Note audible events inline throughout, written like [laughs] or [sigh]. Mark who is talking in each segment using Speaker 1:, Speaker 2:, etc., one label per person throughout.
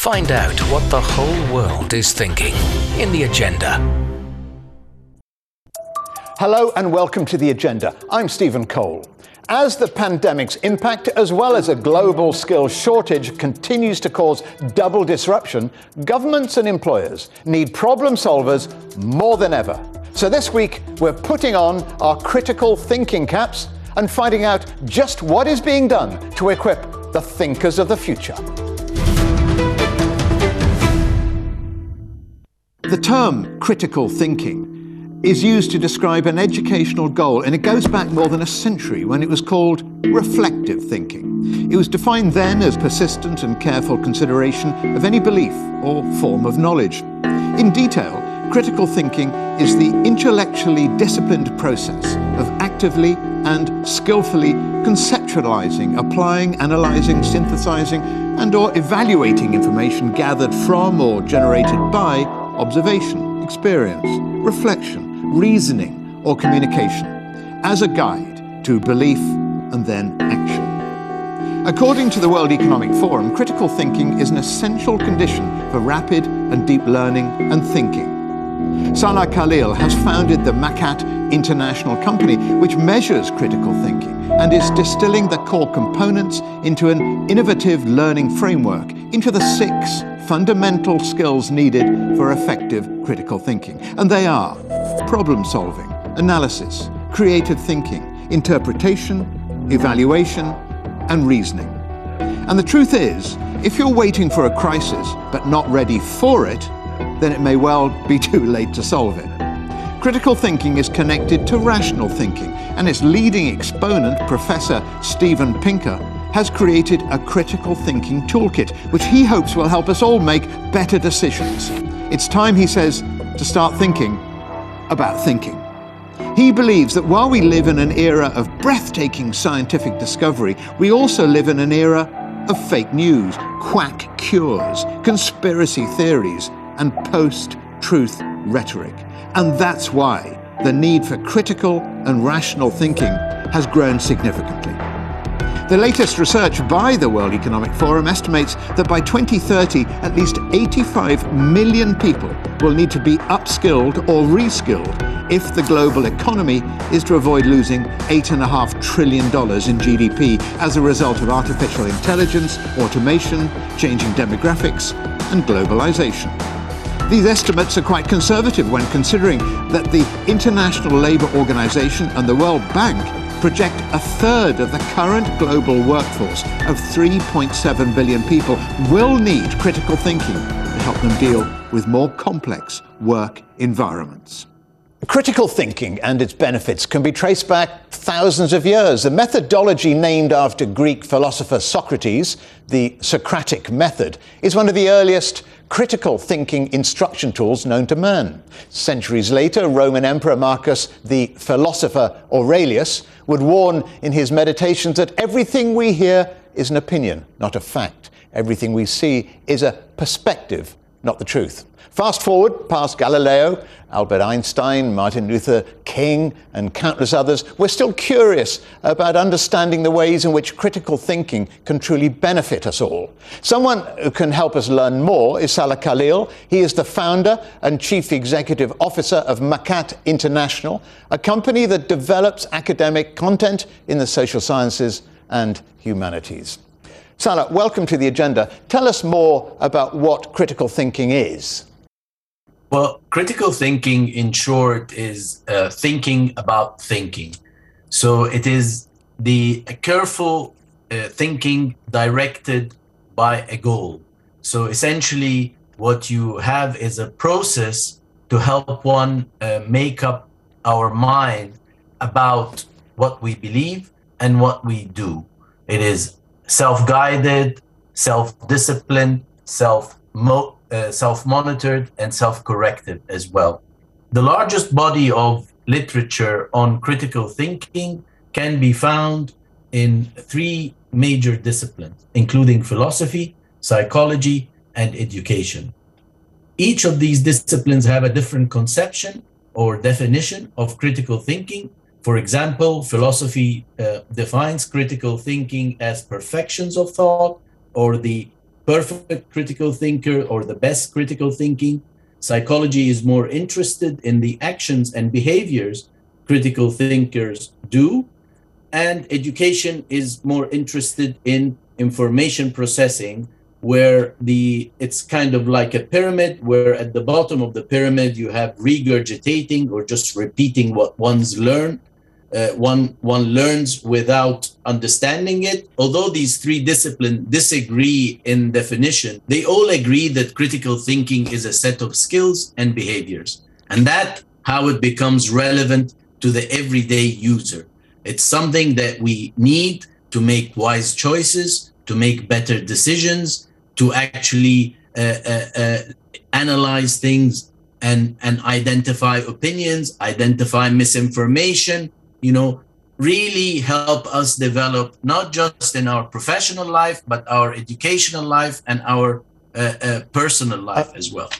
Speaker 1: Find out what the whole world is thinking in the agenda.
Speaker 2: Hello and welcome to the agenda. I'm Stephen Cole. As the pandemic's impact, as well as a global skills shortage, continues to cause double disruption, governments and employers need problem solvers more than ever. So this week, we're putting on our critical thinking caps and finding out just what is being done to equip the thinkers of the future. The term critical thinking is used to describe an educational goal, and it goes back more than a century when it was called reflective thinking. It was defined then as persistent and careful consideration of any belief or form of knowledge. In detail, critical thinking is the intellectually disciplined process of actively and skillfully conceptualizing, applying, analyzing, synthesizing, and or evaluating information gathered from or generated by observation, experience, reflection, reasoning, or communication as a guide to belief and then action. According to the World Economic Forum, critical thinking is an essential condition for rapid and deep learning and thinking. Salah Khalil has founded the MACAT International Company, which measures critical thinking and is distilling the core components into an innovative learning framework into the six fundamental skills needed for effective critical thinking. And they are problem solving, analysis, creative thinking, interpretation, evaluation, and reasoning. And the truth is, if you're waiting for a crisis but not ready for it, then it may well be [laughs] too late to solve it. Critical thinking is connected to rational thinking, and its leading exponent, Professor Steven Pinker, has created a critical thinking toolkit, which he hopes will help us all make better decisions. It's time, he says, to start thinking about thinking. He believes that while we live in an era of breathtaking scientific discovery, we also live in an era of fake news, quack cures, conspiracy theories, and post truth rhetoric. And that's why the need for critical and rational thinking has grown significantly. The latest research by the World Economic Forum estimates that by 2030, at least 85 million people will need to be upskilled or reskilled if the global economy is to avoid losing $8.5 trillion in GDP as a result of artificial intelligence, automation, changing demographics, and globalization. These estimates are quite conservative when considering that the International Labour Organization and the World Bank project a third of the current global workforce of 3.7 billion people will need critical thinking to help them deal with more complex work environments. Critical thinking and its benefits can be traced back thousands of years. The methodology named after Greek philosopher Socrates, the Socratic method, is one of the earliest critical thinking instruction tools known to man. Centuries later, Roman Emperor Marcus, the philosopher Aurelius, would warn in his meditations that everything we hear is an opinion, not a fact. Everything we see is a perspective, not the truth. Fast forward past Galileo, Albert Einstein, Martin Luther King, and countless others, we're still curious about understanding the ways in which critical thinking can truly benefit us all. Someone who can help us learn more is Salah Khalil. He is the founder and chief executive officer of MACAT International, a company that develops academic content in the social sciences and humanities. Salah, welcome to the agenda. Tell us more about what critical thinking is.
Speaker 3: Well, critical thinking, in short, is uh, thinking about thinking. So it is the careful uh, thinking directed by a goal. So essentially, what you have is a process to help one uh, make up our mind about what we believe and what we do. It is self guided, self disciplined, self uh, self-monitored and self-corrected as well. The largest body of literature on critical thinking can be found in three major disciplines, including philosophy, psychology, and education. Each of these disciplines have a different conception or definition of critical thinking. For example, philosophy uh, defines critical thinking as perfections of thought or the perfect critical thinker or the best critical thinking. Psychology is more interested in the actions and behaviors critical thinkers do. And education is more interested in information processing where the it's kind of like a pyramid where at the bottom of the pyramid you have regurgitating or just repeating what one's learned uh, one one learns without understanding it although these three disciplines disagree in definition they all agree that critical thinking is a set of skills and behaviors and that how it becomes relevant to the everyday user it's something that we need to make wise choices to make better decisions to actually uh, uh, uh, analyze things and and identify opinions, identify misinformation. You know, really help us develop not just in our professional life, but our educational life and our uh, uh, personal life as well.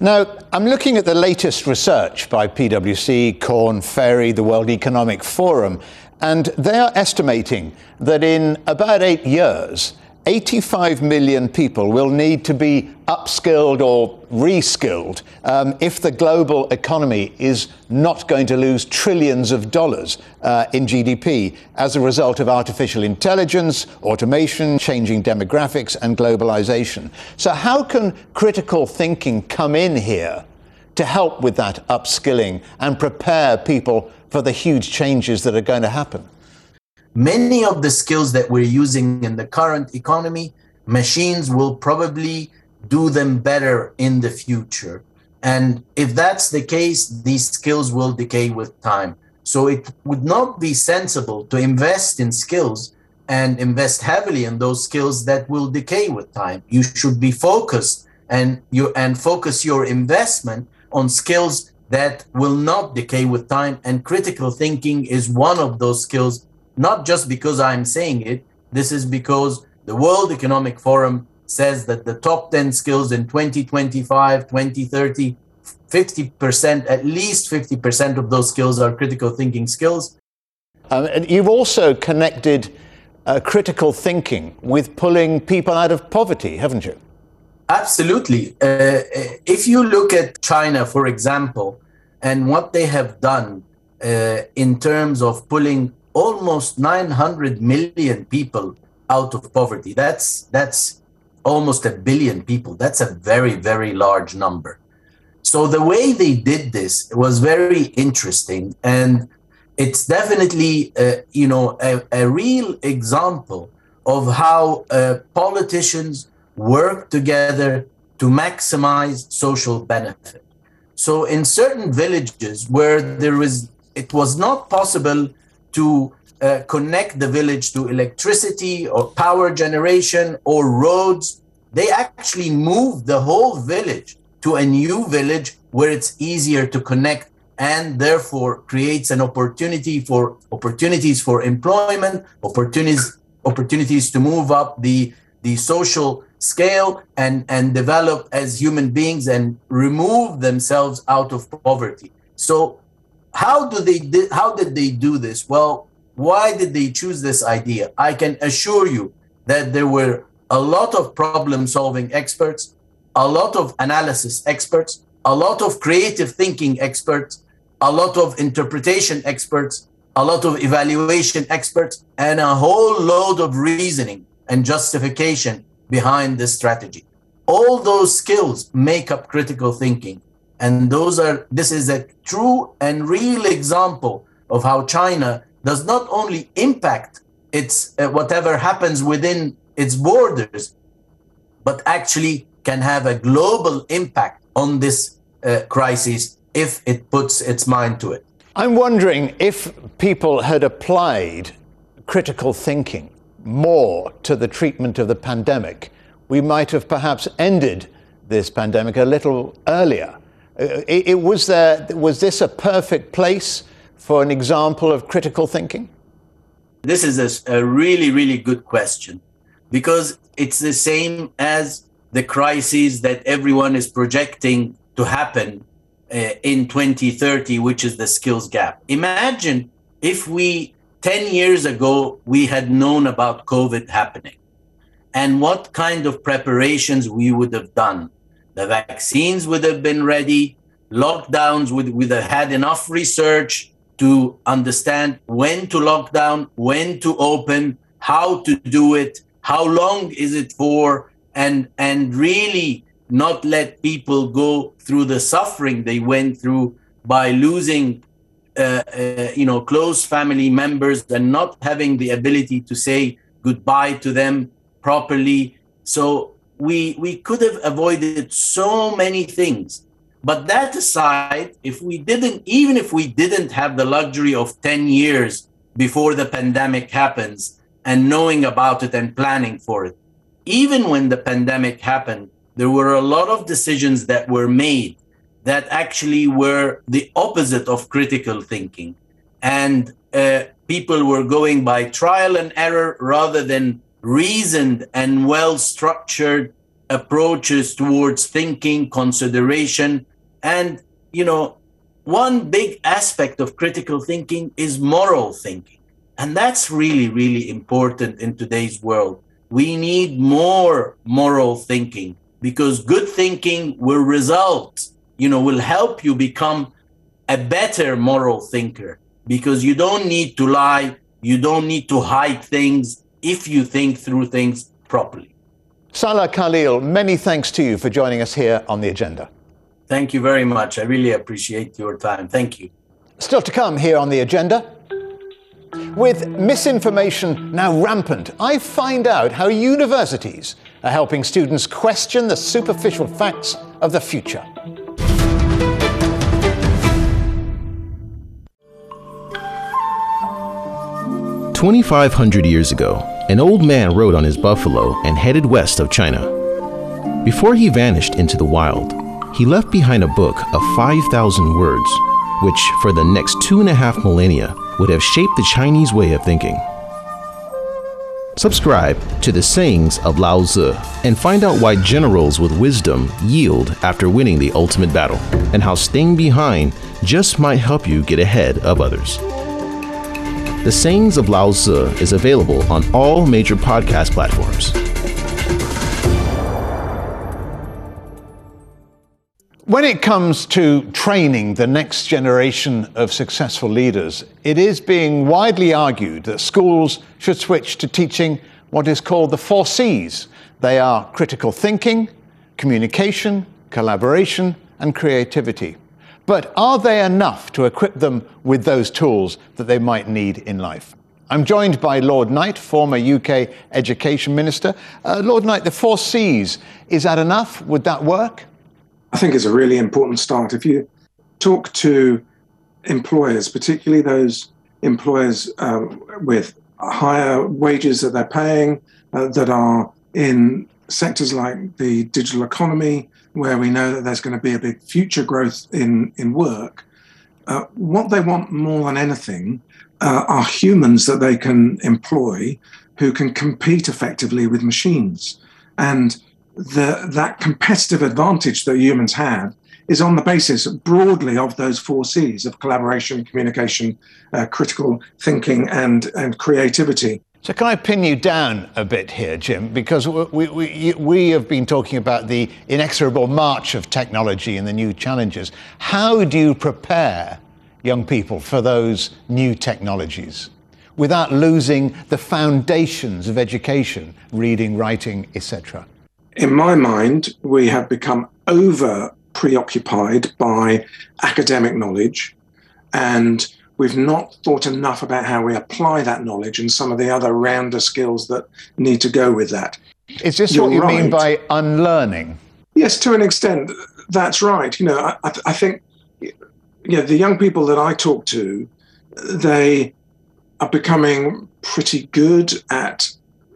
Speaker 2: Now, I'm looking at the latest research by PwC, Korn Ferry, the World Economic Forum, and they are estimating that in about eight years, 85 million people will need to be upskilled or reskilled um, if the global economy is not going to lose trillions of dollars uh, in GDP as a result of artificial intelligence, automation, changing demographics, and globalization. So, how can critical thinking come in here to help with that upskilling and prepare people for the huge changes that are going to happen?
Speaker 3: Many of the skills that we're using in the current economy, machines will probably do them better in the future. And if that's the case, these skills will decay with time. So it would not be sensible to invest in skills and invest heavily in those skills that will decay with time. You should be focused and you and focus your investment on skills that will not decay with time. And critical thinking is one of those skills not just because I'm saying it. This is because the World Economic Forum says that the top 10 skills in 2025, 2030, 50%, at least 50% of those skills are critical thinking skills.
Speaker 2: Um, and you've also connected uh, critical thinking with pulling people out of poverty, haven't you?
Speaker 3: Absolutely. Uh, if you look at China, for example, and what they have done uh, in terms of pulling almost 900 million people out of poverty. That's that's almost a billion people. That's a very very large number. So the way they did this was very interesting, and it's definitely uh, you know a, a, real example of how uh, politicians work together to maximize social benefit. So in certain villages where there was it was not possible to uh, connect the village to electricity or power generation or roads. They actually moved the whole village to a new village where it's easier to connect and therefore creates an opportunity for opportunities for employment, opportunities opportunities to move up the the social scale and and develop as human beings and remove themselves out of poverty. So how do they how did they do this? Well, why did they choose this idea? I can assure you that there were a lot of problem solving experts, a lot of analysis experts, a lot of creative thinking experts, a lot of interpretation experts, a lot of evaluation experts, and a whole load of reasoning and justification behind this strategy. All those skills make up critical thinking. And those are, this is a true and real example of how China does not only impact its uh, whatever happens within its borders, but actually can have a global impact on this uh, crisis if it puts its mind to it.
Speaker 2: I'm wondering if people had applied critical thinking more to the treatment of the pandemic, we might have perhaps ended this pandemic a little earlier. Uh, it, it was, there, was this a perfect place for an example of critical thinking?
Speaker 3: This is a, a really, really good question because it's the same as the crises that everyone is projecting to happen uh, in 2030, which is the skills gap. Imagine if we 10 years ago we had known about COVID happening and what kind of preparations we would have done. The vaccines would have been ready, lockdowns would, would have had enough research to understand when to lock down, when to open, how to do it, how long is it for, and and really not let people go through the suffering they went through by losing uh, uh, you know close family members and not having the ability to say goodbye to them properly. So we we could have avoided so many things but that aside if we didn't even if we didn't have the luxury of 10 years before the pandemic happens and knowing about it and planning for it even when the pandemic happened there were a lot of decisions that were made that actually were the opposite of critical thinking. And uh, people were going by trial and error rather than reasoned and well structured approaches towards thinking, consideration. And, you know, one big aspect of critical thinking is moral thinking. And that's really, really important in today's world. We need more moral thinking because good thinking will result, you know, will help you become a better moral thinker because you don't need to lie, you don't need to hide things if you think through things properly.
Speaker 2: Salah Khalil, many thanks to you for joining us here on the agenda.
Speaker 3: Thank you very much. I really appreciate your time. Thank you.
Speaker 2: Still to come here on the agenda. With misinformation now rampant, I find out how universities are helping students question the superficial facts of the future.
Speaker 4: Twenty-five hundred years ago, an old man rode on his buffalo and headed west of China. Before he vanished into the wild, he left behind a book of 5,000 words, which, for the next two and a half millennia, would have shaped the Chinese way of thinking. Subscribe to the sayings of Lao Tzu and find out why generals with wisdom yield after winning the ultimate battle, and how staying behind just might help you get ahead of others. The Sayings of Lao Tzu is available on all major podcast platforms.
Speaker 2: When it comes to training the next generation of successful leaders, it is being widely argued that schools should switch to teaching what is called the four C's. They are critical thinking, communication, collaboration, and creativity. But are they enough to equip them with those tools that they might need in life? I'm joined by Lord Knight, former UK Education Minister. Uh, Lord Knight, the four C's, is that enough? Would that work?
Speaker 5: I think it's a really important start. If you talk to employers, particularly those employers uh, with higher wages that they're paying, uh, that are in sectors like the digital economy, where we know that there's going to be a big future growth in, in work, uh, what they want more than anything uh, are humans that they can employ who can compete effectively with machines. And the, that competitive advantage that humans have is on the basis broadly of those four C's of collaboration, communication, uh, critical thinking, and, and creativity.
Speaker 2: So, can I pin you down a bit here, Jim? Because we, we, we have been talking about the inexorable march of technology and the new challenges. How do you prepare young people for those new technologies without losing the foundations of education, reading, writing, etc.?
Speaker 5: in my mind, we have become over preoccupied by academic knowledge and we've not thought enough about how we apply that knowledge and some of the other rounder skills that need to go with that.
Speaker 2: Is this You're what you right. mean by unlearning?
Speaker 5: Yes, to an extent, that's right. You know, I, I think you know, the young people that I talk to, they are becoming pretty good at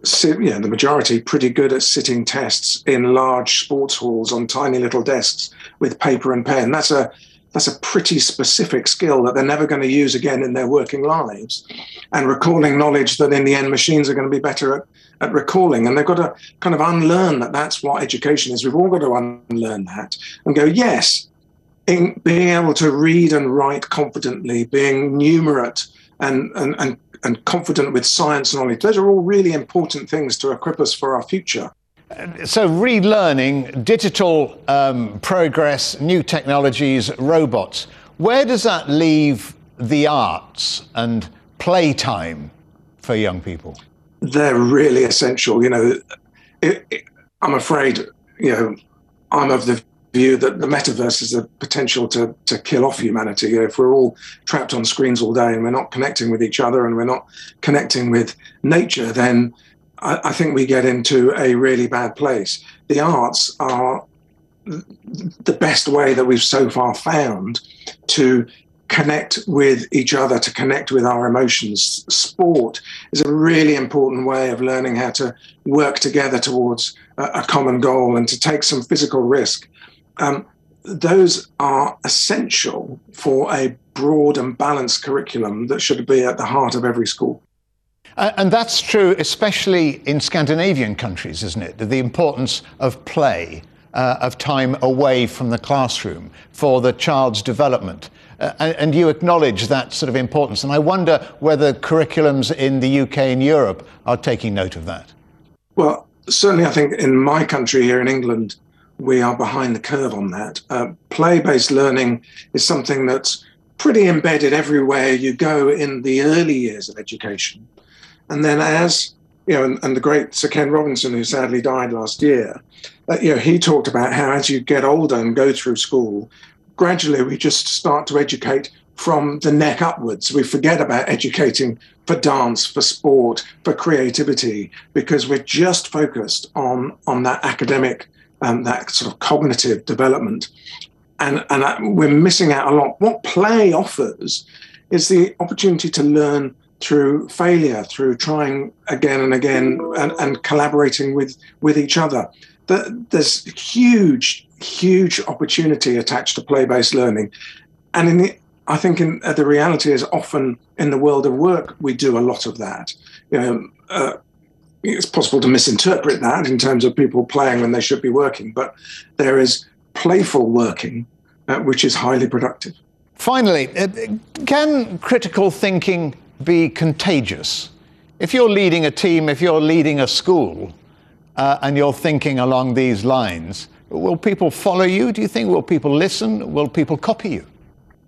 Speaker 5: sit, you know, the majority pretty good at sitting tests in large sports halls on tiny little desks with paper and pen. That's a that's a pretty specific skill that they're never going to use again in their working lives. And recalling knowledge that in the end machines are going to be better at, at recalling. And they've got to kind of unlearn that that's what education is. We've all got to unlearn that and go, yes, in being able to read and write confidently, being numerate and, and, and and confident with science knowledge. Those are all really important things to equip us for our future.
Speaker 2: So, relearning, digital um, progress, new technologies, robots, where does that leave the arts and playtime for young people?
Speaker 5: They're really essential. You know, it, it, I'm afraid, you know, I'm of the view that the metaverse has the potential to, to kill off humanity. You know, if we're all trapped on screens all day and we're not connecting with each other and we're not connecting with nature, then I, I think we get into a really bad place. The arts are the best way that we've so far found to connect with each other, to connect with our emotions. Sport is a really important way of learning how to work together towards a, common goal and to take some physical risk. Um, those are essential for a broad and balanced curriculum that should be at the heart of every school.
Speaker 2: Uh, and that's true, especially in Scandinavian countries, isn't it? The importance of play, uh, of time away from the classroom for the child's development. Uh, and, and, you acknowledge that sort of importance. And I wonder whether curriculums in the UK and Europe are taking note of that.
Speaker 5: Well, certainly, I think in my country here in England, we are behind the curve on that. Uh, play based learning is something that's pretty embedded everywhere you go in the early years of education. And then as you know, and, and, the great Sir Ken Robinson, who sadly died last year, uh, you know, he talked about how as you get older and go through school, gradually we just start to educate from the neck upwards. We forget about educating for dance, for sport, for creativity, because we're just focused on on that academic and um, that sort of cognitive development, and and uh, we're missing out a lot. What play offers is the opportunity to learn through failure, through trying again and again, and, and collaborating with with each other. there's huge, huge opportunity attached to play-based learning, and in the, I think in, uh, the reality is often in the world of work we do a lot of that. You know, uh, it's possible to misinterpret that in terms of people playing when they should be working, but there is playful working, uh, which is highly productive.
Speaker 2: Finally, uh, can critical thinking be contagious. If you're leading a team, if you're leading a school, uh, and you're thinking along these lines, will people follow you? Do you think? Will people listen? Will people copy you?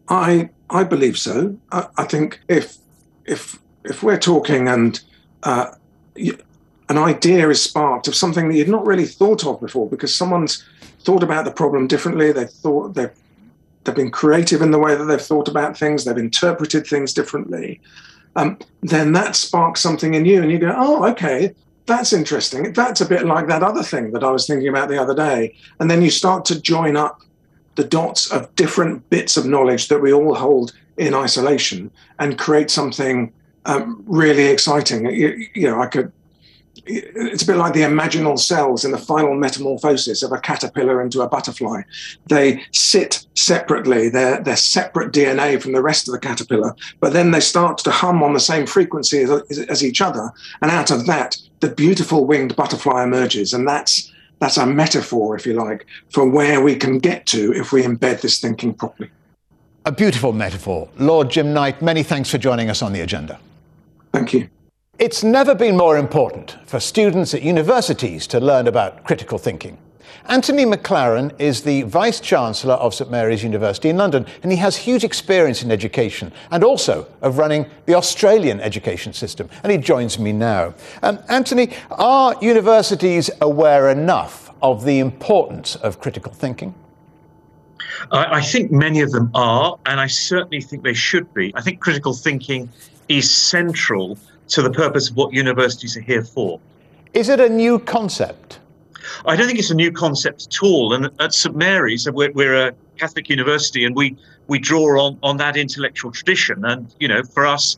Speaker 5: I I believe so. I, I think if if if we're talking and uh, an idea is sparked of something that you've not really thought of before, because someone's thought about the problem differently, they've thought they've they've been creative in the way that they've thought about things, they've interpreted things differently um, then that sparks something in you, and you go, "Oh, okay, that's interesting. That's a bit like that other thing that I was thinking about the other day." And then you start to join up the dots of different bits of knowledge that we all hold in isolation and create something um, really exciting. You, you know, I could it's a bit like the imaginal cells in the final metamorphosis of a caterpillar into a butterfly. They sit separately, they're, they're separate DNA from the rest of the caterpillar, but then they start to hum on the same frequency as, as each other. And out of that, the beautiful winged butterfly emerges. And that's, that's a metaphor, if you like, for where we can get to if we embed this thinking properly.
Speaker 2: A beautiful metaphor. Lord Jim Knight, many thanks for joining us on the agenda.
Speaker 5: Thank you.
Speaker 2: It's never been more important for students at universities to learn about critical thinking. Anthony McClaran is the Vice Chancellor of St Mary's University in London, and he has huge experience in education and also of running the Australian education system. And he joins me now. Um, Anthony, are universities aware enough of the importance of critical thinking?
Speaker 6: I, I think many of them are, and I certainly think they should be. I think critical thinking is central to the purpose of what universities are here for.
Speaker 2: Is it a new concept?
Speaker 6: I don't think it's a new concept at all. And at St Mary's, we're, we're a Catholic university, and we we draw on on that intellectual tradition. And you know, for us,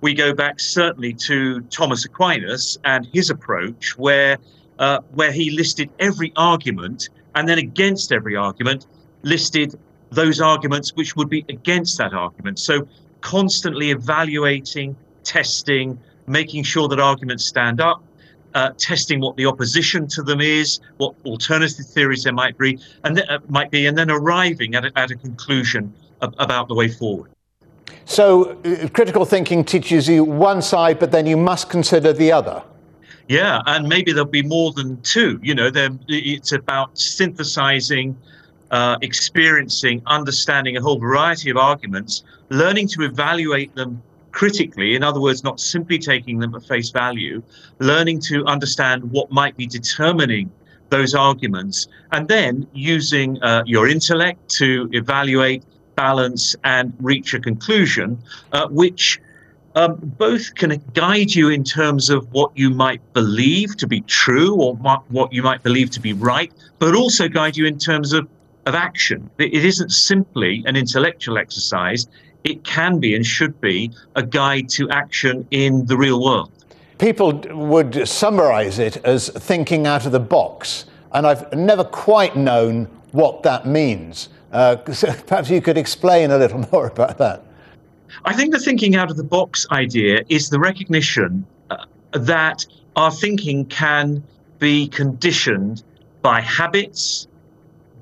Speaker 6: we go back certainly to Thomas Aquinas and his approach, where uh, where he listed every argument, and then against every argument, listed those arguments which would be against that argument. So constantly evaluating, testing, making sure that arguments stand up, uh, testing what the opposition to them is, what alternative theories there might be, and th- uh, might be, and then arriving at a, at a conclusion ab- about the way forward.
Speaker 2: So, uh, critical thinking teaches you one side, but then you must consider the other.
Speaker 6: Yeah, and maybe there'll be more than two. You know, it's about synthesizing, uh, experiencing, understanding a whole variety of arguments, learning to evaluate them critically. In other words, not simply taking them at face value, learning to understand what might be determining those arguments, and then using uh, your intellect to evaluate balance and reach a conclusion, uh, which um, both can guide you in terms of what you might believe to be true or what you might believe to be right, but also guide you in terms of, of action. It isn't simply an intellectual exercise, it can be and should be a guide to action in the real world.
Speaker 2: People would summarize it as thinking out of the box, and I've never quite known what that means. Uh, [laughs] so perhaps you could explain a little [laughs] more about that.
Speaker 6: I think the thinking out of the box idea is the recognition uh, that our thinking can be conditioned by habits,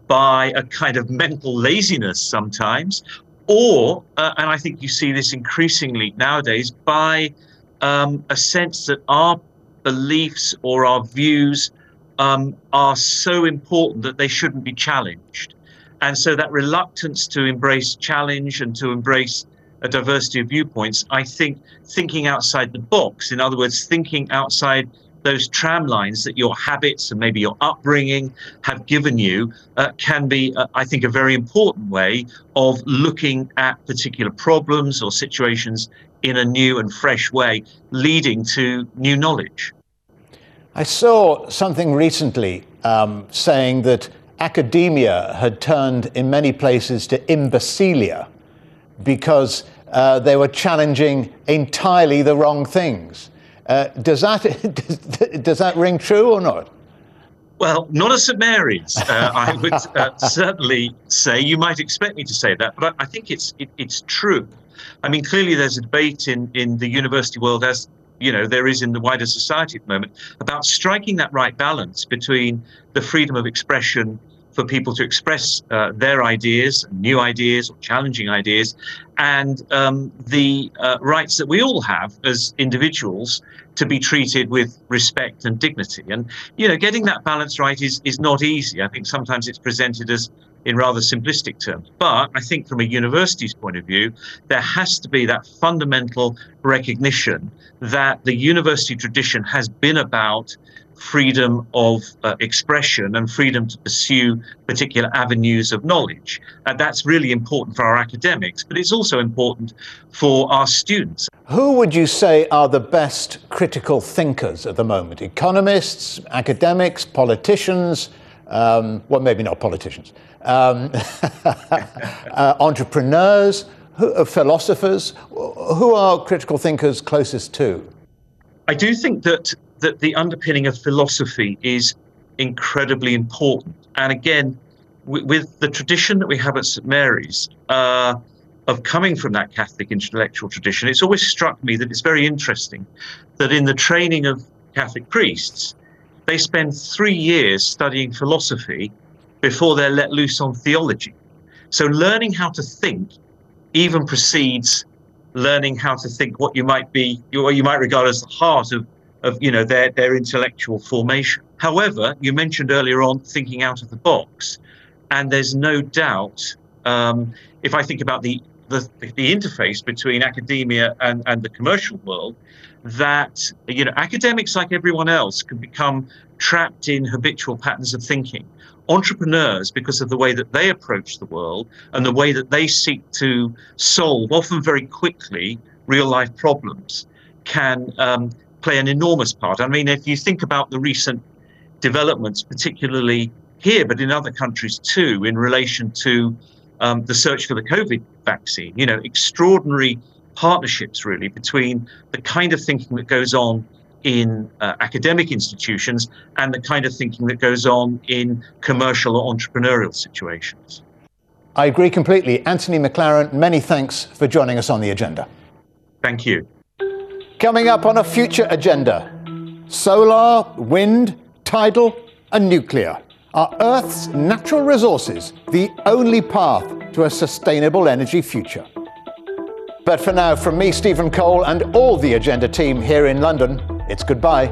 Speaker 6: by a kind of mental laziness sometimes, or, uh, and I think you see this increasingly nowadays, by um, a sense that our beliefs or our views um, are so important that they shouldn't be challenged. And so that reluctance to embrace challenge and to embrace a diversity of viewpoints, I think thinking outside the box, in other words, thinking outside those tram lines that your habits and maybe your upbringing have given you uh, can be, uh, I think, a very important way of looking at particular problems or situations in a new and fresh way, leading to new knowledge.
Speaker 2: I saw something recently um, saying that academia had turned in many places to imbecilia because uh, they were challenging entirely the wrong things. Uh, does, that, [laughs] does, that ring true or not?
Speaker 6: Well, not at St Mary's. Uh, I [laughs] would uh, certainly say you might expect me to say that, but I, I think it's it, it's true. I mean, clearly there's a debate in in the university world as you know there is in the wider society at the moment about striking that right balance between the freedom of expression for people to express uh, their ideas, new ideas or challenging ideas, and um, the uh, rights that we all have as individuals to be treated with respect and dignity. And you know, getting that balance right is is not easy. I think sometimes it's presented as in rather simplistic terms. But I think from a university's point of view, there has to be that fundamental recognition that the university tradition has been about freedom of uh, expression and freedom to pursue particular avenues of knowledge. And that's really important for our academics, but it's also important for our students.
Speaker 2: Who would you say are the best critical thinkers at the moment? Economists, academics, politicians? Um, well, maybe not politicians um, [laughs] uh, entrepreneurs, who, uh, philosophers. Who are critical thinkers closest to?
Speaker 6: I do think that that the underpinning of philosophy is incredibly important. And again, with, the tradition that we have at St Mary's uh, of coming from that Catholic intellectual tradition, it's always struck me that it's very interesting that in the training of Catholic priests, they spend three years studying philosophy before they're let loose on theology. So learning how to think even precedes learning how to think what you might be what you might regard as the heart of of you know their their intellectual formation. However, you mentioned earlier on thinking out of the box, and there's no doubt um, if I think about the, the the interface between academia and, and the commercial world, that you know academics like everyone else can become trapped in habitual patterns of thinking entrepreneurs, because of the way that they approach the world and the way that they seek to solve, often very quickly, real life problems, can um, play an enormous part. I mean, if you think about the recent developments, particularly here, but in other countries too, in relation to um, the search for the COVID vaccine, you know, extraordinary partnerships really between the kind of thinking that goes on in uh, academic institutions and the kind of thinking that goes on in commercial or entrepreneurial situations.
Speaker 2: I agree completely. Anthony McClaran, many thanks for joining us on the agenda.
Speaker 6: Thank you.
Speaker 2: Coming up on a future agenda solar, wind, tidal, and nuclear. Are Earth's natural resources the only path to a sustainable energy future? But for now, from me, Stephen Cole, and all the Agenda team here in London, it's goodbye.